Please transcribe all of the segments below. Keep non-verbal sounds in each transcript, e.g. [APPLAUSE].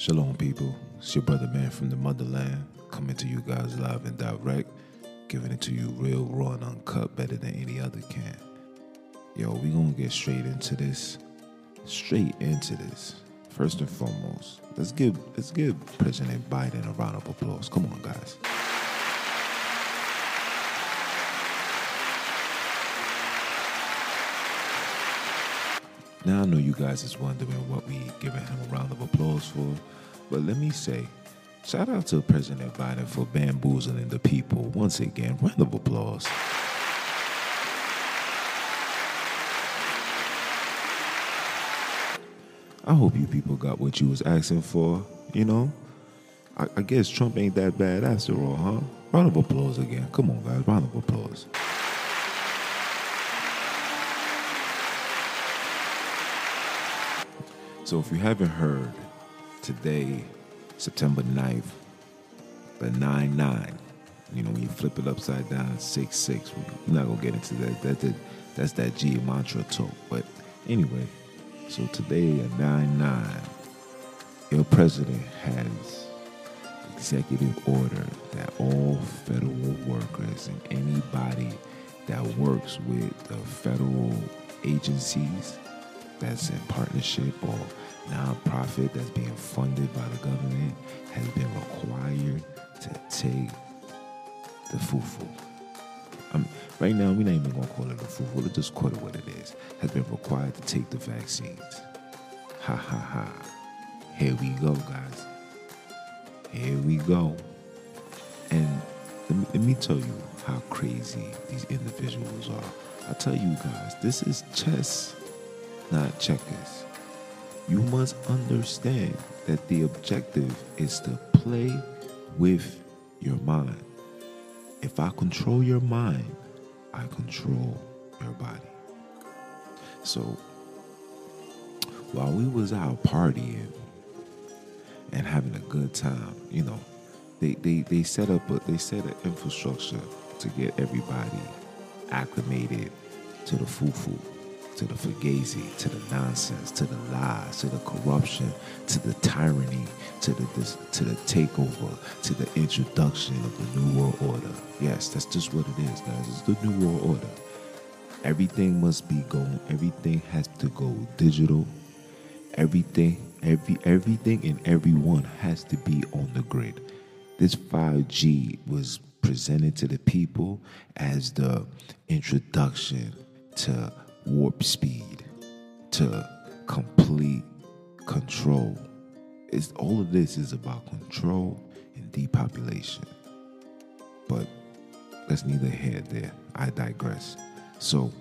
Shalom, people. It's your brother man from the motherland coming to you guys live and direct, giving it to you real, raw, and uncut better than any other can. Yo, we gonna get straight into this. Straight into this. First and foremost, let's give let's give President Biden a round of applause. Come on, guys. Now I know you guys is wondering what we giving him a round of applause for, but let me say, shout out to President Biden for bamboozling the people. Once again, round of applause. I hope you people got what you was asking for, you know? I, I guess Trump ain't that bad after all, huh? Round of applause again. Come on, guys, round of applause. So if you haven't heard, today, September 9th, the 9 9, you know, when you flip it upside down, 6 6. We're not going to get into that. that, that that's that G mantra talk. But anyway, so today at 9 9, your president has executive order that all federal workers and anybody that works with the federal agencies that's in partnership or nonprofit that's being funded by the government has been required to take the fufu. Um, right now, we're not even gonna call it a fufu. Let's just call it what it is. Has been required to take the vaccines. Ha ha ha. Here we go, guys. Here we go. And let me, let me tell you how crazy these individuals are. I tell you guys, this is chess not checkers. You must understand that the objective is to play with your mind. If I control your mind, I control your body. So while we was out partying and having a good time, you know, they, they, they set up a, they set an infrastructure to get everybody acclimated to the fufu to the fugazi, to the nonsense, to the lies, to the corruption, to the tyranny, to the this, to the takeover, to the introduction of the new world order. Yes, that's just what it is, guys. It's the new world order. Everything must be going. Everything has to go digital. Everything, every everything and everyone has to be on the grid. This 5G was presented to the people as the introduction to warp speed to complete control. It's all of this is about control and depopulation. But that's neither here nor there. I digress. So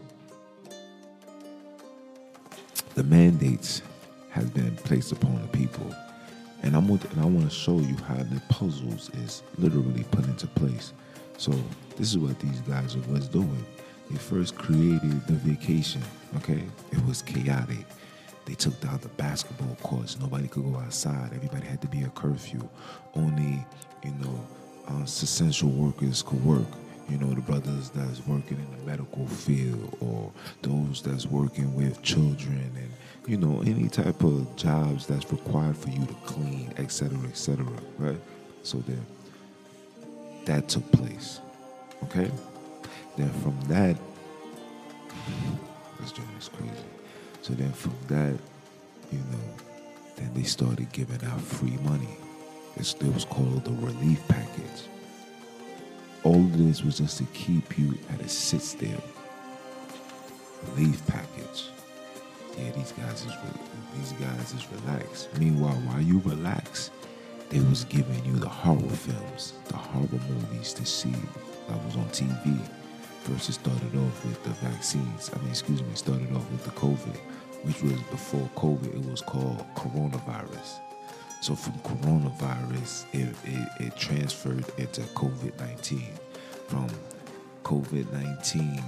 the mandates has been placed upon the people. And I'm and I want to show you how the puzzles is literally put into place. So this is what these guys was doing. They first created the vacation, okay? It was chaotic. They took down the basketball courts. Nobody could go outside. Everybody had to be a curfew. Only, you know, uh, essential workers could work. You know, the brothers that's working in the medical field or those that's working with children and, you know, any type of jobs that's required for you to clean, etc., etc., right? So then that took place, okay? Then from that, this journey is crazy. So then from that, you know, then they started giving out free money. It's, it was called the relief package. All of this was just to keep you at a sit still. Relief package. Yeah, these guys is these guys is relaxed. Meanwhile, while you relax, they was giving you the horror films, the horror movies to see that was on TV. First, it started off with the vaccines. I mean, excuse me, started off with the COVID, which was before COVID, it was called coronavirus. So from coronavirus, it, it, it transferred into COVID 19. From COVID 19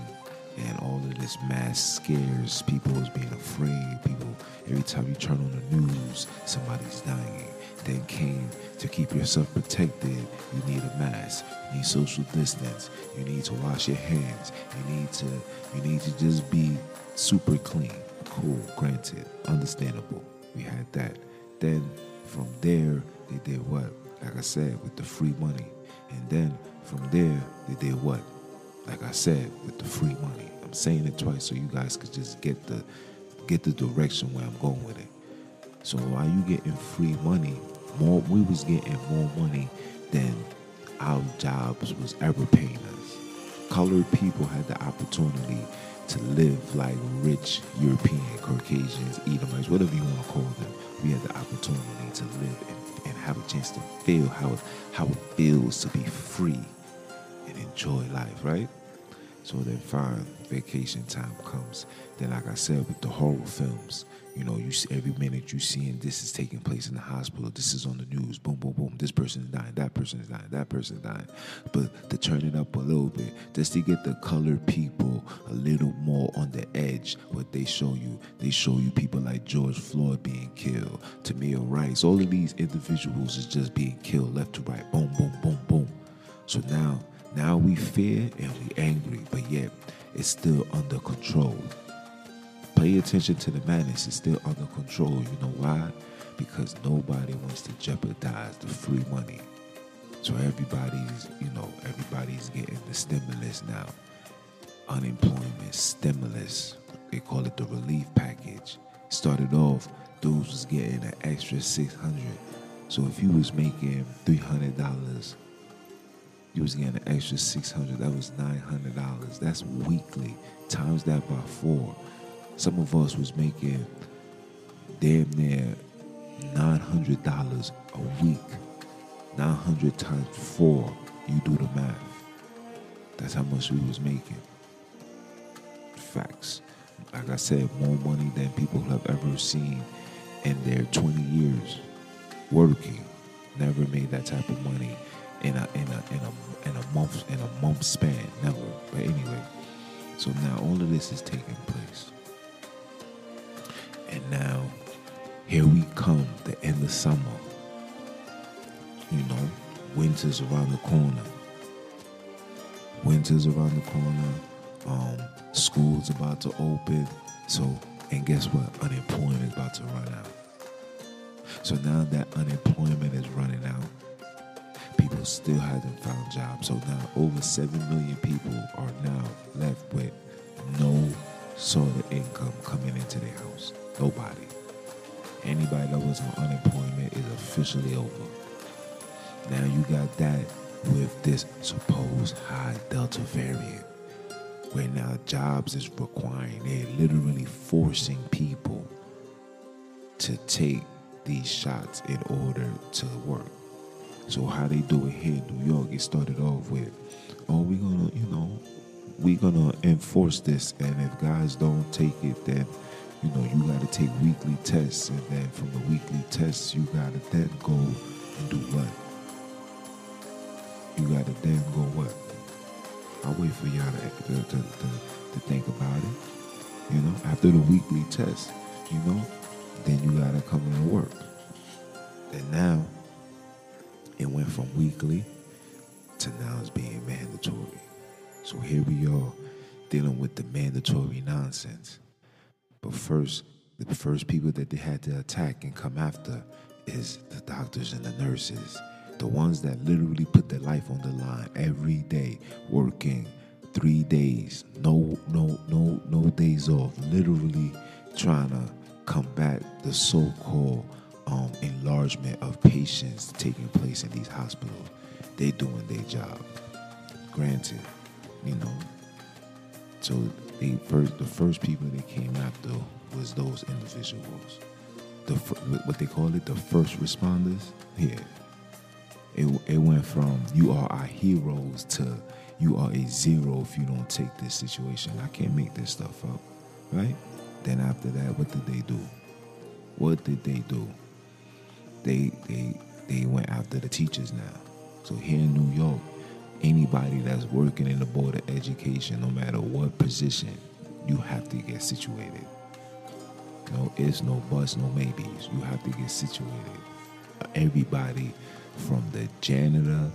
and all of this mass scares, people was being afraid. People, every time you turn on the news, somebody's dying then came to keep yourself protected, you need a mask, you need social distance, you need to wash your hands, you need to you need to just be super clean. Cool, granted, understandable. We had that. Then from there, they did what? Like I said, with the free money. And then from there, they did what? Like I said, with the free money. I'm saying it twice so you guys could just get the get the direction where I'm going with it. So while you getting free money, more we was getting more money than our jobs was ever paying us. Colored people had the opportunity to live like rich European, Caucasians, Edomites, whatever you want to call them. We had the opportunity to live and, and have a chance to feel how how it feels to be free enjoy life, right? So then fine, vacation time comes. Then like I said with the horror films, you know, you see every minute you seeing this is taking place in the hospital. This is on the news. Boom, boom, boom. This person is dying. That person is dying. That person is dying. But to turn it up a little bit, just to get the colored people a little more on the edge, what they show you, they show you people like George Floyd being killed, Tamir Rice. All of these individuals is just being killed left to right. Boom, boom, boom, boom. So now, now we fear and we angry, but yet it's still under control. Pay attention to the madness. It's still under control. You know why? Because nobody wants to jeopardize the free money. So everybody's, you know, everybody's getting the stimulus now. Unemployment stimulus. They call it the relief package. Started off, dudes was getting an extra six hundred. So if you was making three hundred dollars, you was getting an extra six hundred. That was nine hundred dollars. That's weekly. Times that by four. Some of us was making damn near nine hundred dollars a week. Nine hundred times four. You do the math. That's how much we was making. Facts. Like I said, more money than people have ever seen in their 20 years working. Never made that type of money in a in a in a in a month in a month span. Never. But anyway, so now all of this is taking place. And now, here we come, the end of summer. You know, winter's around the corner. Winter's around the corner. Um, school's about to open. So, and guess what? Unemployment is about to run out. So now that unemployment is running out, people still haven't found jobs. So now over 7 million people are now left with no sort of income coming into their house. Nobody. Anybody that was on unemployment is officially over. Now you got that with this supposed high Delta variant, where now jobs is requiring, they're literally forcing people to take these shots in order to work. So how they do it here in New York, it started off with, oh, we're gonna, you know, we're gonna enforce this, and if guys don't take it, then you know, you got to take weekly tests, and then from the weekly tests, you got to then go and do what? You got to then go what? I'll wait for y'all to, to, to, to, think about it. You know, after the weekly test, you know, then you got to come in and work. And now, it went from weekly to now it's being mandatory. So here we are dealing with the mandatory nonsense. But first, the first people that they had to attack and come after is the doctors and the nurses. The ones that literally put their life on the line every day, working three days, no, no, no, no days off, literally trying to combat the so-called um, enlargement of patients taking place in these hospitals. They're doing their job. Granted, you know. So they first the first people they came after was those individuals. The what they call it, the first responders. Yeah, it it went from you are our heroes to you are a zero if you don't take this situation. I can't make this stuff up, right? Then after that, what did they do? What did they do? They they they went after the teachers now. So here in New York, anybody that's working in the board of education, no matter what position, you have to get situated. No it's no buts, no maybes. You have to get situated. Everybody from the janitor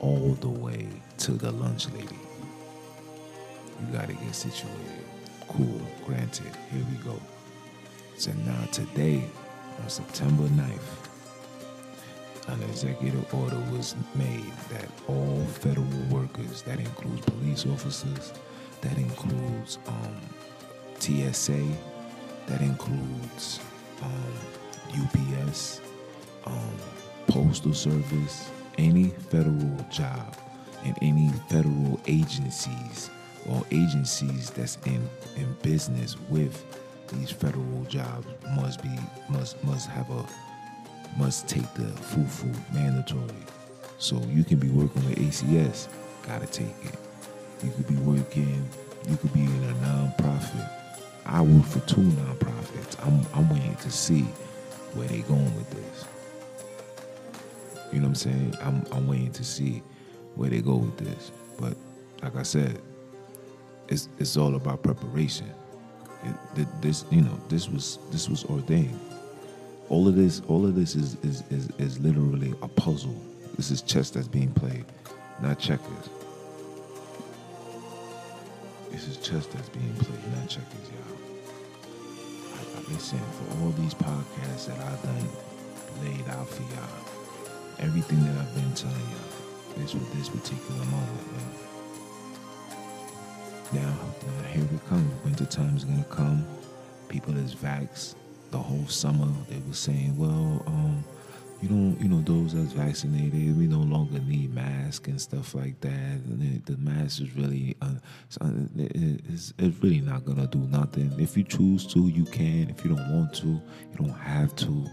all the way to the lunch lady. You got to get situated. Cool, granted. Here we go. So now today, on September 9th, an executive order was made that all federal workers, that includes police officers, that includes um, TSA, that includes um, UPS, um, Postal Service, any federal job, and any federal agencies or agencies that's in, in business with these federal jobs must be must must have a must take the fufu mandatory. So you can be working with ACS, gotta take it. You could be working, you could be in a nonprofit. I work for two nonprofits. I'm I'm waiting to see where they going with this. You know what I'm saying? I'm I'm waiting to see where they go with this. But like I said, it's it's all about preparation. It, this you know this was this was ordained. All of this all of this is is is, is literally a puzzle. This is chess that's being played, not checkers. This is chess that's being played, not checkers, y'all. I, been saying for all these podcasts that I've done laid out for y'all, everything that I've been telling y'all, is with this particular moment, man. Now, now here it comes. Winter time is gonna come. People is vaxxed. The whole summer they were saying, well, um, you don't, you know, those that's vaccinated, we no longer need masks and stuff like that. And the, the mask is really, uh, it's, it's really not gonna do nothing. If you choose to, you can. If you don't want to, you don't have to.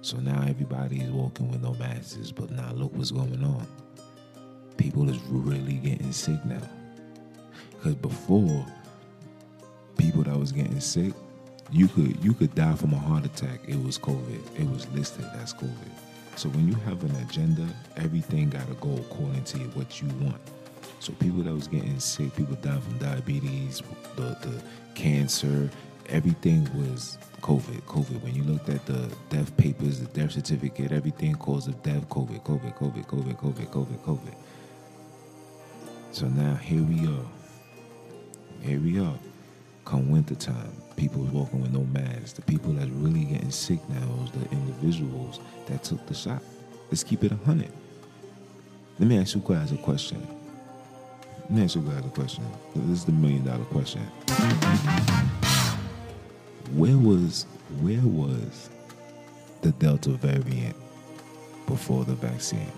So now everybody's walking with no masks. But now look what's going on. People is really getting sick now. Because before, people that was getting sick, you could you could die from a heart attack. It was COVID. It was listed as COVID. So when you have an agenda, everything gotta go according to what you want. So people that was getting sick, people died from diabetes, the the cancer, everything was COVID. COVID. When you looked at the death papers, the death certificate, everything cause of death, COVID, COVID, COVID, COVID, COVID, COVID, COVID. So now here we are here we are. Come wintertime, people walking with no masks. The people that's really getting sick now is the individuals that took the shot. Let's keep it a hundred. Let me ask you guys a question. Let me ask you guys a question. This is the million dollar question. Where was where was the Delta variant before the vaccine?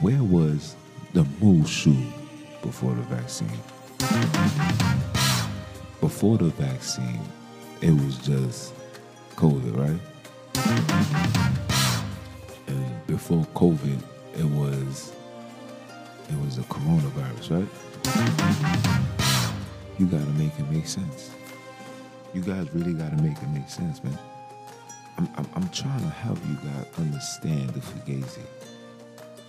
Where was the Mushu before the vaccine. Before the vaccine, it was just COVID, right? And before COVID, it was it was the coronavirus, right? You gotta make it make sense. You guys really gotta make it make sense, man. I'm, I'm, I'm trying to help you guys understand the Fugazi.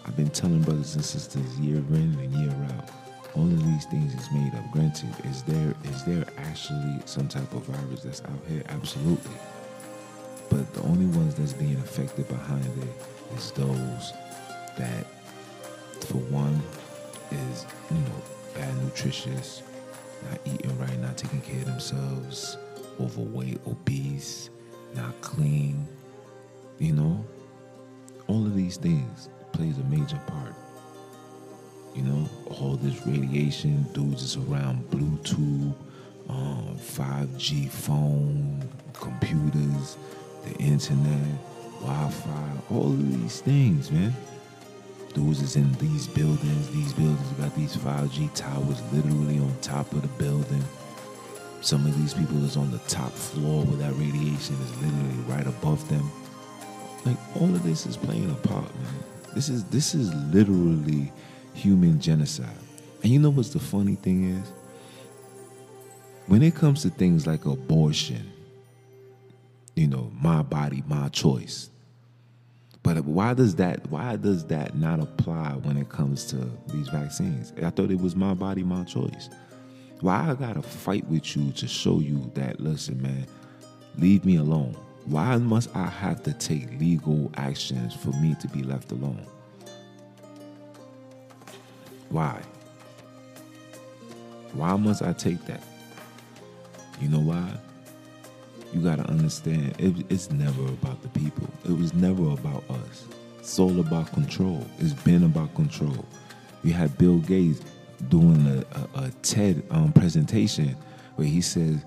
I've been telling brothers and sisters year in and year out all of these things is made up. Granted, is there is there actually some type of virus that's out here? Absolutely. But the only ones that's being affected behind it is those that, for one, is you know bad nutritious, not eating right, not taking care of themselves, overweight, obese, not clean. You know, all of these things plays a major part you know, all this radiation, dudes is around Bluetooth, um, 5G phone, computers, the internet, Wi-Fi, all of these things, man. Dudes is in these buildings. These buildings got these 5G towers literally on top of the building. Some of these people is on the top floor where that radiation is literally right above them. Like all of this is playing a part, man. This is this is literally human genocide. And you know what's the funny thing is? When it comes to things like abortion, you know, my body, my choice. But why does that why does that not apply when it comes to these vaccines? I thought it was my body, my choice. Why I gotta fight with you to show you that listen, man, leave me alone. Why must I have to take legal actions for me to be left alone? Why? Why must I take that? You know why? You got to understand, it, it's never about the people. It was never about us. It's all about control. It's been about control. You had Bill Gates doing a, a, a TED um, presentation where he says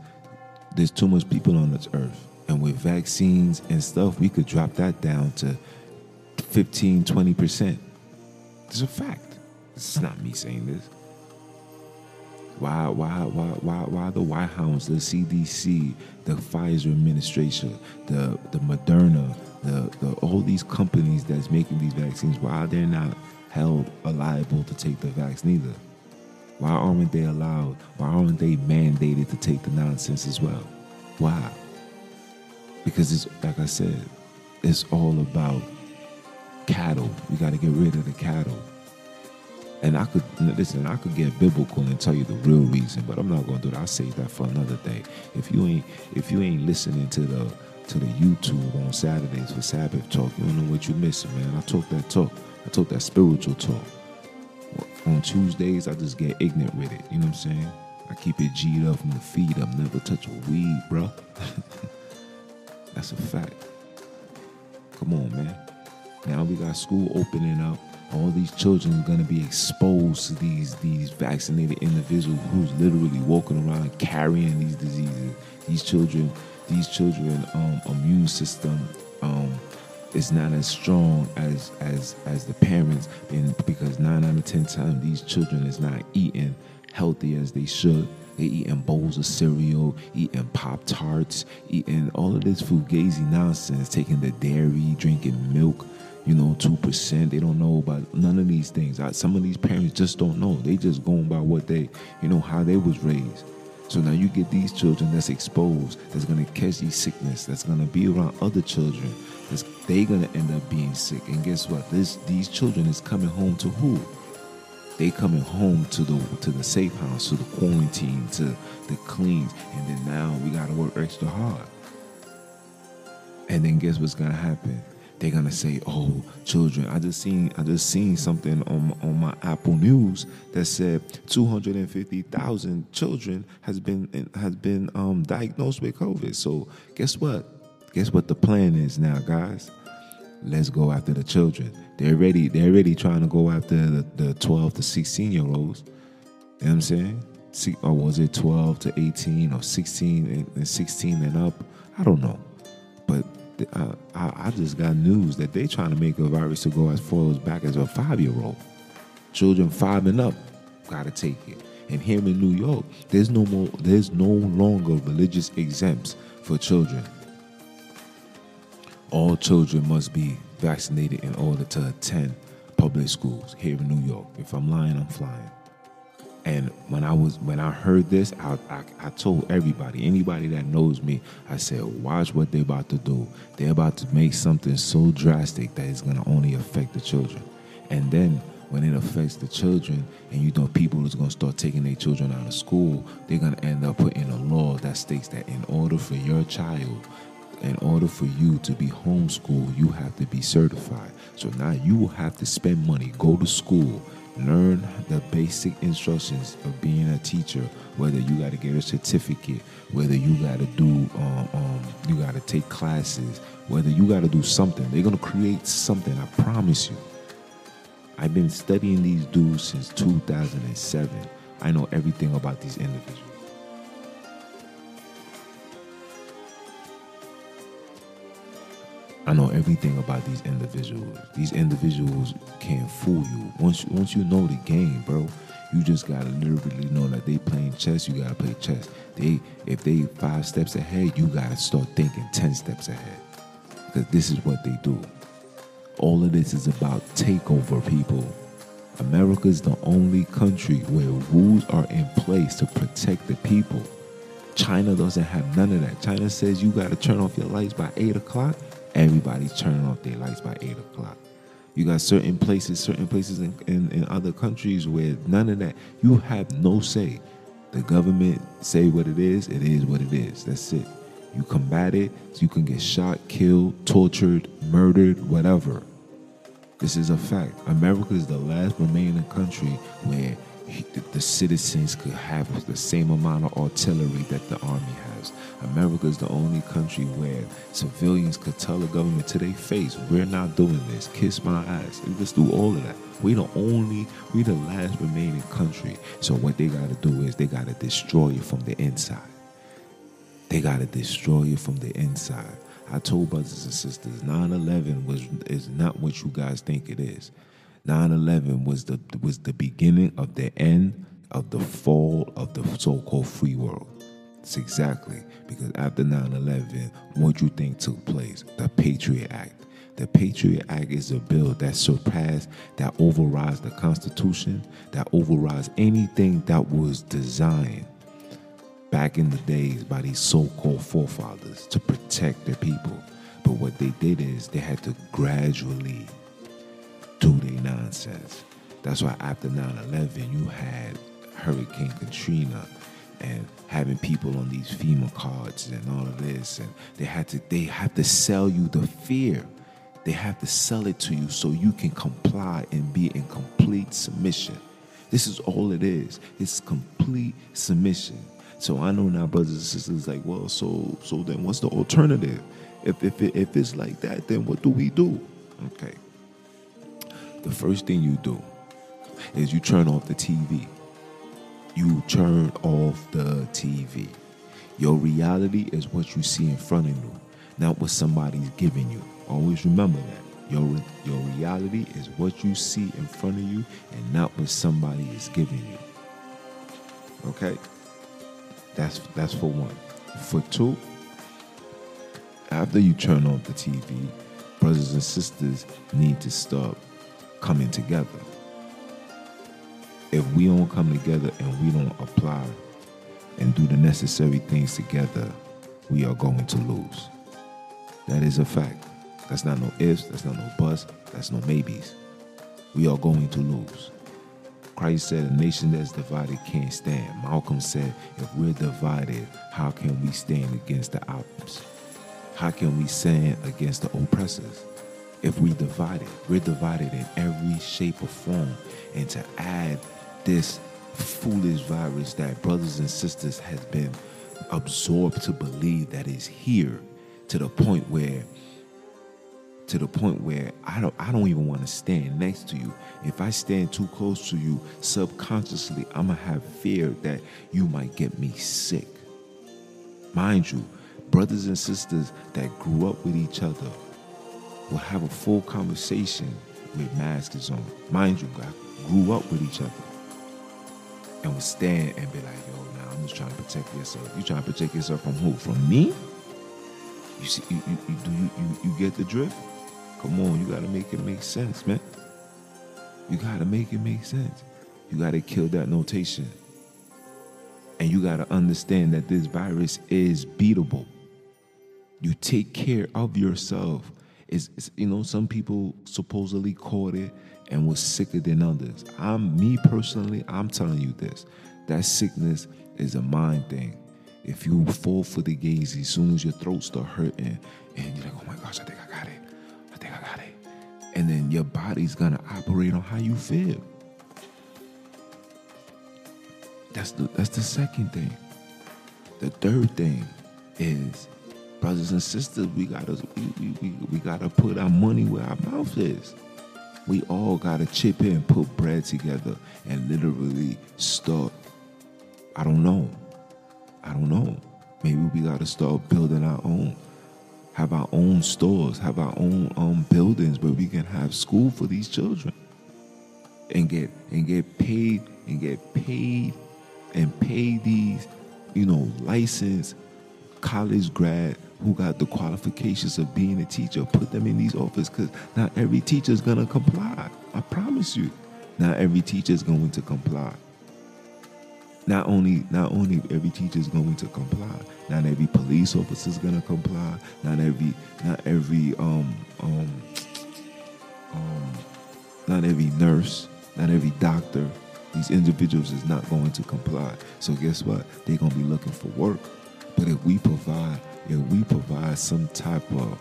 there's too much people on this earth. And with vaccines and stuff, we could drop that down to 15, 20%. It's a fact. It's not me saying this. Why, why, why, why, why the White House, the CDC, the Pfizer administration, the the Moderna, the, the all these companies that's making these vaccines, why they're not held liable to take the vaccine either? Why aren't they allowed? Why aren't they mandated to take the nonsense as well? Why? Because it's like I said, it's all about cattle. We got to get rid of the cattle. And I could listen. I could get biblical and tell you the real reason, but I'm not gonna do that. I'll save that for another day. If you ain't if you ain't listening to the to the YouTube on Saturdays for Sabbath talk, you don't know what you're missing, man. I talk that talk. I talk that spiritual talk. On Tuesdays, I just get ignorant with it. You know what I'm saying? I keep it G'd up from the feet up. Never touch a weed, bro. [LAUGHS] That's a fact. Come on, man. Now we got school opening up all these children are going to be exposed to these these vaccinated individuals who's literally walking around carrying these diseases. These children, these children, um, immune system um, is not as strong as as as the parents, and because nine out of ten times these children is not eating healthy as they should. They eating bowls of cereal, eating pop tarts, eating all of this fugazi nonsense, taking the dairy, drinking milk you know, two percent. They don't know about none of these things. Some of these parents just don't know. They just going by what they, you know, how they was raised. So now you get these children that's exposed, that's gonna catch these sickness, that's gonna be around other children, that's they gonna end up being sick. And guess what? This these children is coming home to who? They coming home to the to the safe house, to the quarantine, to the cleans, and then now we gotta work extra hard. And then guess what's gonna happen? They're gonna say, "Oh, children." I just seen I just seen something on on my Apple News that said 250,000 children has been has been um, diagnosed with COVID. So guess what? Guess what the plan is now, guys? Let's go after the children. They're ready. They're ready trying to go after the, the 12 to 16 year olds. You know what I'm saying? Or was it 12 to 18 or 16 and 16 and up? I don't know. Uh, I, I, just got news that they're trying to make a virus to go as far as back as a five year old. Children five and up gotta take it. And here in New York, there's no more there's no longer religious exempts for children. All children must be vaccinated in order to attend public schools here in New York. If I'm lying, I'm flying. And when I was when I heard this, I, I, I told everybody, anybody that knows me, I said, watch what they're about to do. They're about to make something so drastic that it's gonna only affect the children. And then when it affects the children, and you know people is gonna start taking their children out of school, they're gonna end up putting a law that states that in order for your child in order for you to be homeschooled, you have to be certified. So now you will have to spend money, go to school, learn the basic instructions of being a teacher whether you got to get a certificate whether you got to do um, um, you got to take classes whether you got to do something. They're going to create something i promise you. I've been studying these dudes since 2007 i know everything about these individuals I know everything about these individuals. These individuals can't fool you. Once once you know the game, bro, you just gotta literally know that they playing chess. You gotta play chess. They if they five steps ahead, you gotta start thinking ten steps ahead. Because this is what they do. All of this is about takeover, people. America is the only country where rules are in place to protect the people. China doesn't have none of that. China says you got to turn off your lights by 8 o'clock everybody's turning off their lights by eight o'clock. You got certain places, certain places in, in, in, other countries where none of that. You have no say. The government say what it is, it is what it is. That's it. You combat it, so you can get shot, killed, tortured, murdered, whatever. This is a fact. America is the last remaining country where he, the, citizens could have the same amount of artillery that the army has. America is the only country where civilians could tell the government to their face, "We're not doing this. Kiss my ass." Let's do all of that. We the only, we the last remaining country. So what they got to do is they got to destroy it from the inside. They got to destroy it from the inside. I told brothers and sisters, 9/11 was is not what you guys think it is. 9/11 was the was the beginning of the end of the fall of the so-called free world. It's exactly because after 9/11, what you think took place? The Patriot Act. The Patriot Act is a bill that surpassed, that overrides the Constitution, that overrides anything that was designed back in the days by these so-called forefathers to protect their people. But what they did is they had to gradually do their nonsense. That's why after 9-11, you had Hurricane Katrina and having people on these FEMA cards and all of this. And they had to they have to sell you the fear. They have to sell it to you so you can comply and be in complete submission. This is all it is. It's complete submission. So I know now, brothers and sisters, like, well, so so then what's the alternative? If if it, if it's like that, then what do we do? Okay. The first thing you do is you turn off the TV. You turn off the TV. Your reality is what you see in front of you, not what somebody's giving you. Always remember that. Your, your reality is what you see in front of you and not what somebody is giving you. Okay? That's that's for one. For two, after you turn off the TV, brothers and sisters need to start coming together. If we don't come together and we don't apply and do the necessary things together, we are going to lose. That is a fact. That's not no ifs, that's not no buts, that's no maybes. We are going to lose. Christ said, A nation that's divided can't stand. Malcolm said, If we're divided, how can we stand against the oppressors? How can we stand against the oppressors? If we divide it, we're divided in every shape or form. And to add this foolish virus that brothers and sisters has been absorbed to believe that is here to the point where to the point where I don't I don't even want to stand next to you. If I stand too close to you, subconsciously I'm gonna have fear that you might get me sick. Mind you, brothers and sisters that grew up with each other will have a full conversation with masks on. Mind you, I grew up with each other and would stand and be like, yo, now I'm just trying to protect yourself. You trying to protect yourself from who? From me? You see, you, you, you do you, you you get the drift? Come on, you gotta make it make sense, man. You gotta make it make sense. You gotta kill that notation. And you gotta understand that this virus is beatable. You take care of yourself. It's, you know, some people supposedly caught it and was sicker than others. I'm me personally, I'm telling you this. That sickness is a mind thing. If you fall for the gaze, as soon as your throat start hurting, and you're like, oh my gosh, I think I got it. I think I got it. And then your body's gonna operate on how you feel. That's the that's the second thing. The third thing is, brothers and sisters, we gotta we, we, we gotta put our money where our mouth is. We all gotta chip in, put bread together, and literally start. I don't know. I don't know. Maybe we gotta start building our own. Have our own stores, have our own um, buildings where we can have school for these children. And get and get paid and get paid and pay these, you know, licensed college grad who got the qualifications of being a teacher, put them in these offices because not every teacher is going to comply. I promise you. Not every teacher is going to comply. Not only not only every teacher is going to comply, not every police officer is going to comply, not every not every um um um not every nurse, not every doctor, these individuals is not going to comply. So guess what? They're gonna be looking for work. But if we provide, if we provide some type of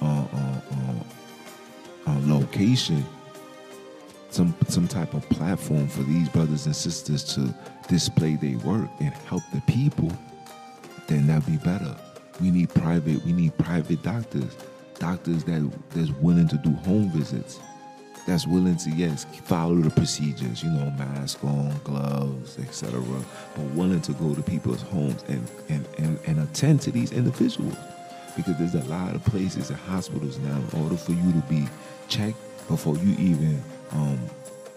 uh, uh, uh, uh, location some some type of platform for these brothers and sisters to display their work and help the people, then that'd be better. We need private. We need private doctors, doctors that that's willing to do home visits, that's willing to yes follow the procedures. You know, mask on, gloves, etc. But willing to go to people's homes and and and, and attend to these individuals because there's a lot of places and hospitals now in order for you to be checked before you even um,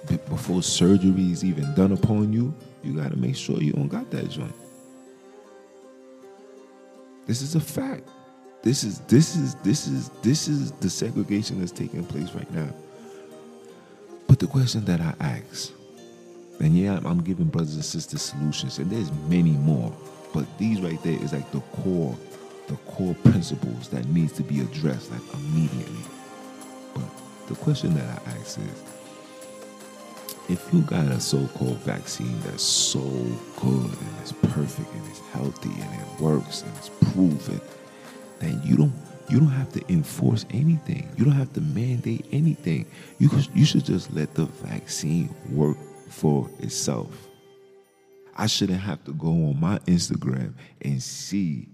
before surgery is even done upon you, you got to make sure you don't got that joint. This is a fact. This is this is this is this is the segregation that's taking place right now. The question that I ask, and yeah, I'm giving brothers and sisters solutions, and there's many more, but these right there is like the core, the core principles that needs to be addressed like immediately. But the question that I ask is, if you got a so-called vaccine that's so good and it's perfect and it's healthy and it works and it's proven, then you don't you don't have to enforce anything. You don't have to mandate anything. You you should just let the vaccine work for itself. I shouldn't have to go on my Instagram and see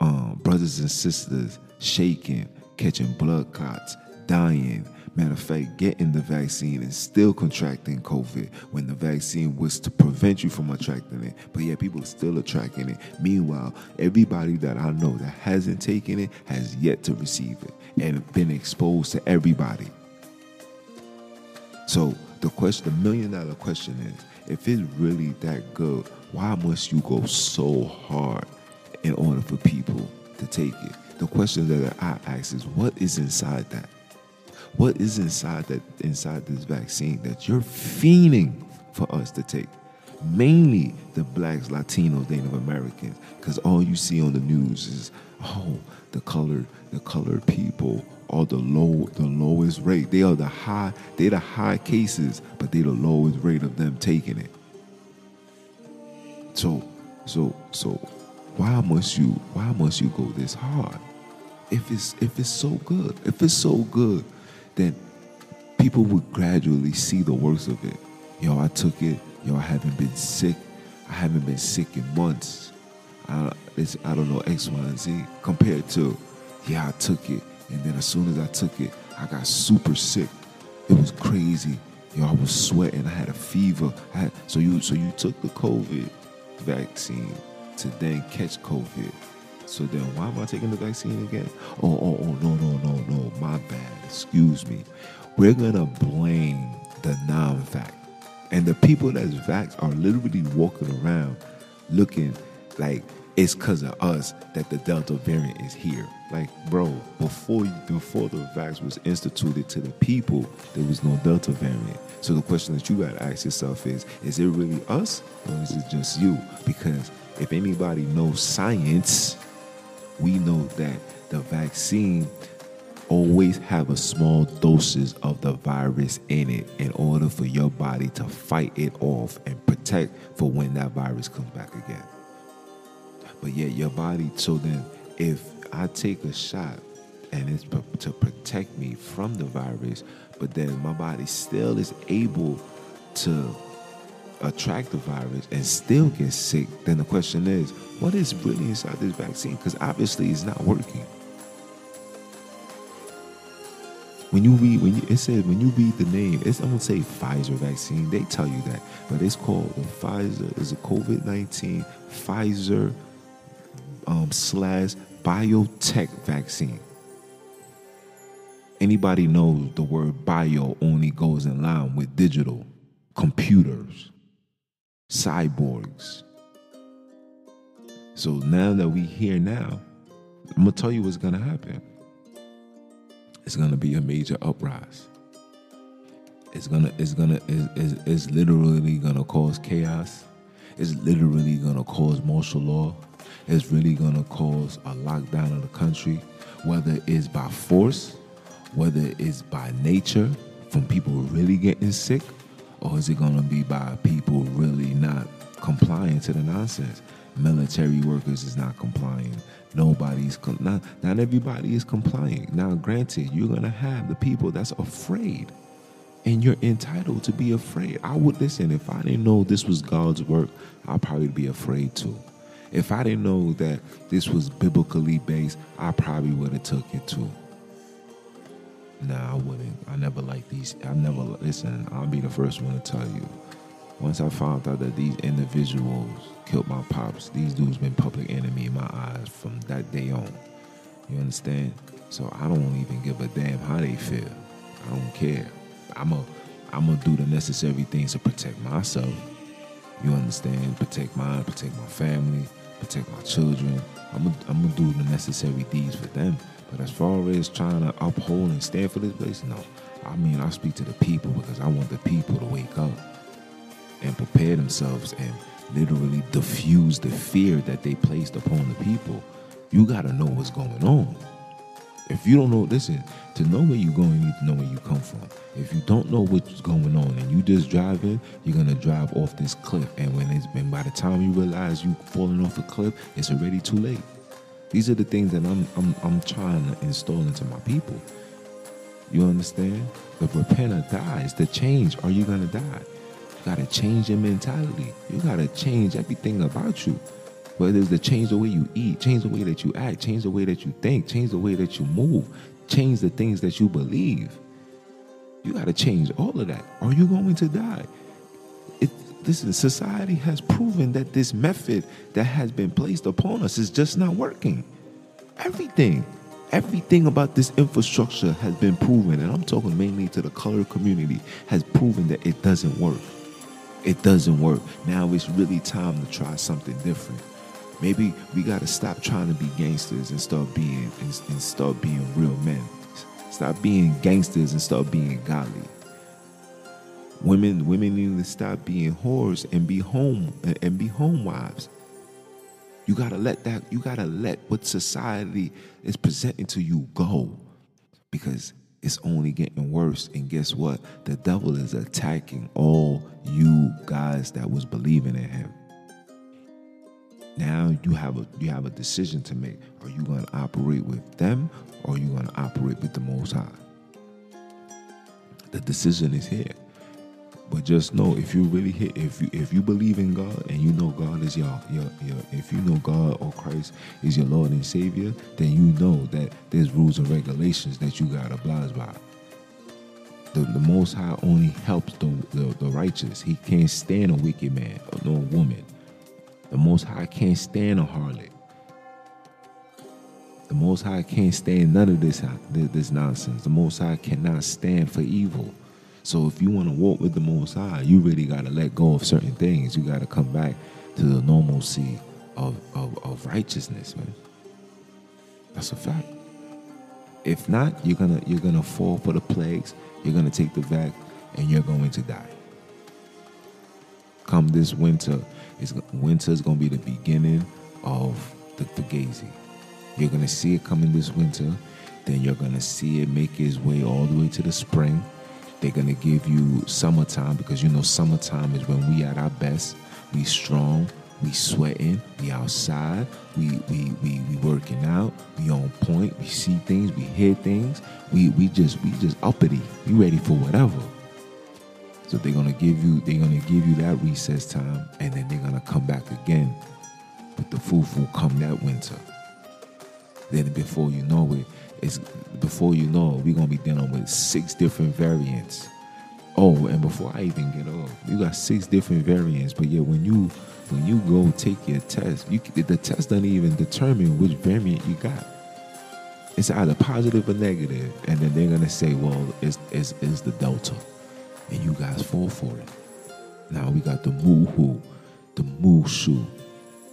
um, brothers and sisters shaking, catching blood clots, dying, Matter of fact, getting the vaccine and still contracting COVID when the vaccine was to prevent you from attracting it. But yeah, people are still attracting it. Meanwhile, everybody that I know that hasn't taken it has yet to receive it and been exposed to everybody. So the question, the million dollar question is, if it's really that good, why must you go so hard in order for people to take it? The question that I ask is, what is inside that? What is inside that inside this vaccine that you're fiending for us to take? Mainly the blacks, Latinos, Native Americans, because all you see on the news is, oh, the colored, the colored people are the low, the lowest rate. They are the high, they're the high cases, but they're the lowest rate of them taking it. So, so, so, why must you, why must you go this hard? If it's if it's so good, if it's so good, then people would gradually see the worst of it. Yo, I took it. Yo, I haven't been sick. I haven't been sick in months. I, I don't know X, Y, and Z. Compared to, yeah, I took it, and then as soon as I took it, I got super sick. It was crazy. Yo, I was sweating. I had a fever. Had, so you, so you took the COVID vaccine to then catch COVID. So then why am I taking the vaccine again? Oh, oh, oh, no, no, no, no. My bad. Excuse me. We're gonna blame the non-vax. And the people that's vax are literally walking around looking like it's because of us that the Delta variant is here. Like, bro, before before the vax was instituted to the people, there was no Delta variant. So the question that you gotta ask yourself is: Is it really us, or is it just you? Because if anybody knows science, we know that the vaccine always have a small doses of the virus in it in order for your body to fight it off and protect for when that virus comes back again. But yet your body, so then if I take a shot and it's to protect me from the virus, but then my body still is able to attract the virus and still get sick, then the question is, what is really inside this vaccine? Because obviously it's not working. When you read, when you, it says when you read the name, it's I won't say Pfizer vaccine. They tell you that, but it's called the Pfizer. Is a COVID nineteen Pfizer um, slash biotech vaccine. Anybody knows the word bio only goes in line with digital, computers, cyborgs. So now that we here now, I'm gonna tell you what's gonna happen. It's gonna be a major uprise. It's gonna, it's gonna, it's, it's, it's literally gonna cause chaos. It's literally gonna cause martial law. It's really gonna cause a lockdown of the country, whether it's by force, whether it's by nature, from people really getting sick, or is it gonna be by people really not complying to the nonsense? Military workers is not complying. Nobody's not not everybody is complying. Now, granted, you're gonna have the people that's afraid and you're entitled to be afraid. I would listen if I didn't know this was God's work, I'd probably be afraid too. If I didn't know that this was biblically based, I probably would have took it too. Nah, I wouldn't. I never like these. I never listen. I'll be the first one to tell you. Once I found out that these individuals killed my pops, these dudes been public enemy in my eyes from that day on. You understand? So I don't even give a damn how they feel. I don't care. I'm a I'm gonna do the necessary things to protect myself. You understand? Protect mine, protect my family, protect my children. I'm gonna, I'm gonna do the necessary deeds for them. But as far as trying to uphold and stand for this place, no. I mean, I speak to the people because I want the people to wake up and prepare themselves and literally diffuse the fear that they placed upon the people. You got to know what's going on. If you don't know, listen, to know where you're going, you need to know where you come from. If you don't know what's going on and you just driving, you're gonna drive off this cliff. And when it's been by the time you realize you falling off a cliff, it's already too late. These are the things that I'm I'm I'm trying to install into my people. You understand? The repent or die is the change. Are you gonna die? You gotta change your mentality. You gotta change everything about you. Whether it's to change the way you eat, change the way that you act, change the way that you think, change the way that you move, change the things that you believe. You got to change all of that. Are you going to die? It, listen, society has proven that this method that has been placed upon us is just not working. Everything, everything about this infrastructure has been proven, and I'm talking mainly to the colored community, has proven that it doesn't work. It doesn't work. Now it's really time to try something different. Maybe we got to stop trying to be gangsters and start being and, and start being real men. Stop being gangsters and start being godly. Women, women need to stop being whores and be home and be home wives. You gotta let that. You gotta let what society is presenting to you go, because it's only getting worse. And guess what? The devil is attacking all you guys that was believing in him. Now you have a you have a decision to make. Are you going to operate with them or are you going to operate with the Most High? The decision is here. But just know if you really hit if you if you believe in God and you know God is your your, your if you know God or Christ is your Lord and Savior, then you know that there's rules and regulations that you gotta oblige by. The, the Most High only helps the, the, the righteous. He can't stand a wicked man or no woman. The Most High can't stand a harlot. The Most High can't stand none of this, this nonsense. The Most High cannot stand for evil. So if you want to walk with the Most High, you really got to let go of certain things. You got to come back to the normalcy of, of, of righteousness, man. That's a fact. If not, you're gonna you're gonna fall for the plagues. You're gonna take the vac, and you're going to die. Come this winter, winter is gonna be the beginning of the fugazi. You're gonna see it coming this winter. Then you're gonna see it make its way all the way to the spring. They're gonna give you summertime because you know summertime is when we at our best. We strong, we sweating, we outside, we we we we working out, we on point, we see things, we hear things, we we just we just uppity, we ready for whatever. So they're gonna give you they're gonna give you that recess time, and then they're gonna come back again with the fufu come that winter. Then before you know it, it's before you know we're gonna be dealing with six different variants. Oh, and before I even get off, you got six different variants. But yeah, when you when you go take your test, you the test doesn't even determine which variant you got. It's either positive or negative, and then they're gonna say, well, it's it's, it's the delta and you guys fall for it. Now we got the moo the mushu,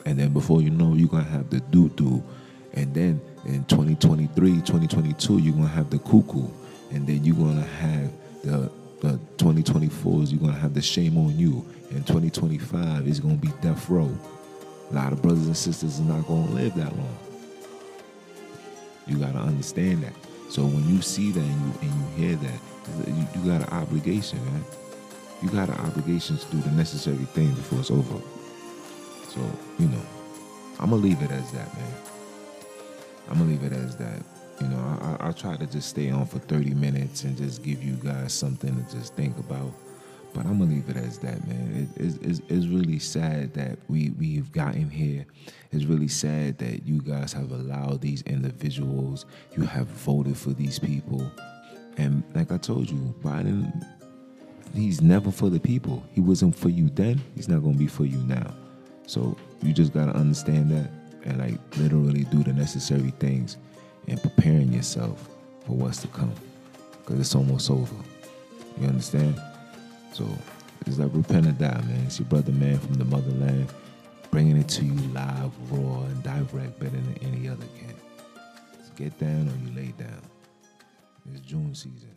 and then before you know, you're gonna have the doo doo, and then in 2023, 2022, you're gonna have the cuckoo, and then you're gonna have the the 2024s, you're gonna have the shame on you. In 2025, it's gonna be death row. A lot of brothers and sisters are not gonna live that long. You gotta understand that. So when you see that and you, and you hear that, you, you got an obligation, man. You got an obligation to do the necessary thing before it's over. So, you know, I'm gonna leave it as that, man. I'm gonna leave it as that. You know, I, I, try to just stay on for 30 minutes and just give you guys something to just think about. But I'm gonna leave it as that, man. It, it's, it's, it's really sad that we we've gotten here. It's really sad that you guys have allowed these individuals. You have voted for these people, and like I told you, Biden. He's never for the people. He wasn't for you then. He's not gonna be for you now. So you just gotta understand that and like literally do the necessary things and preparing yourself for what's to come because it's almost over. You understand? So it's like repent or die, man. It's your brother, man, from the motherland, bringing it to you live, raw, and direct, better than any other can. So get down or you lay down. It's June season.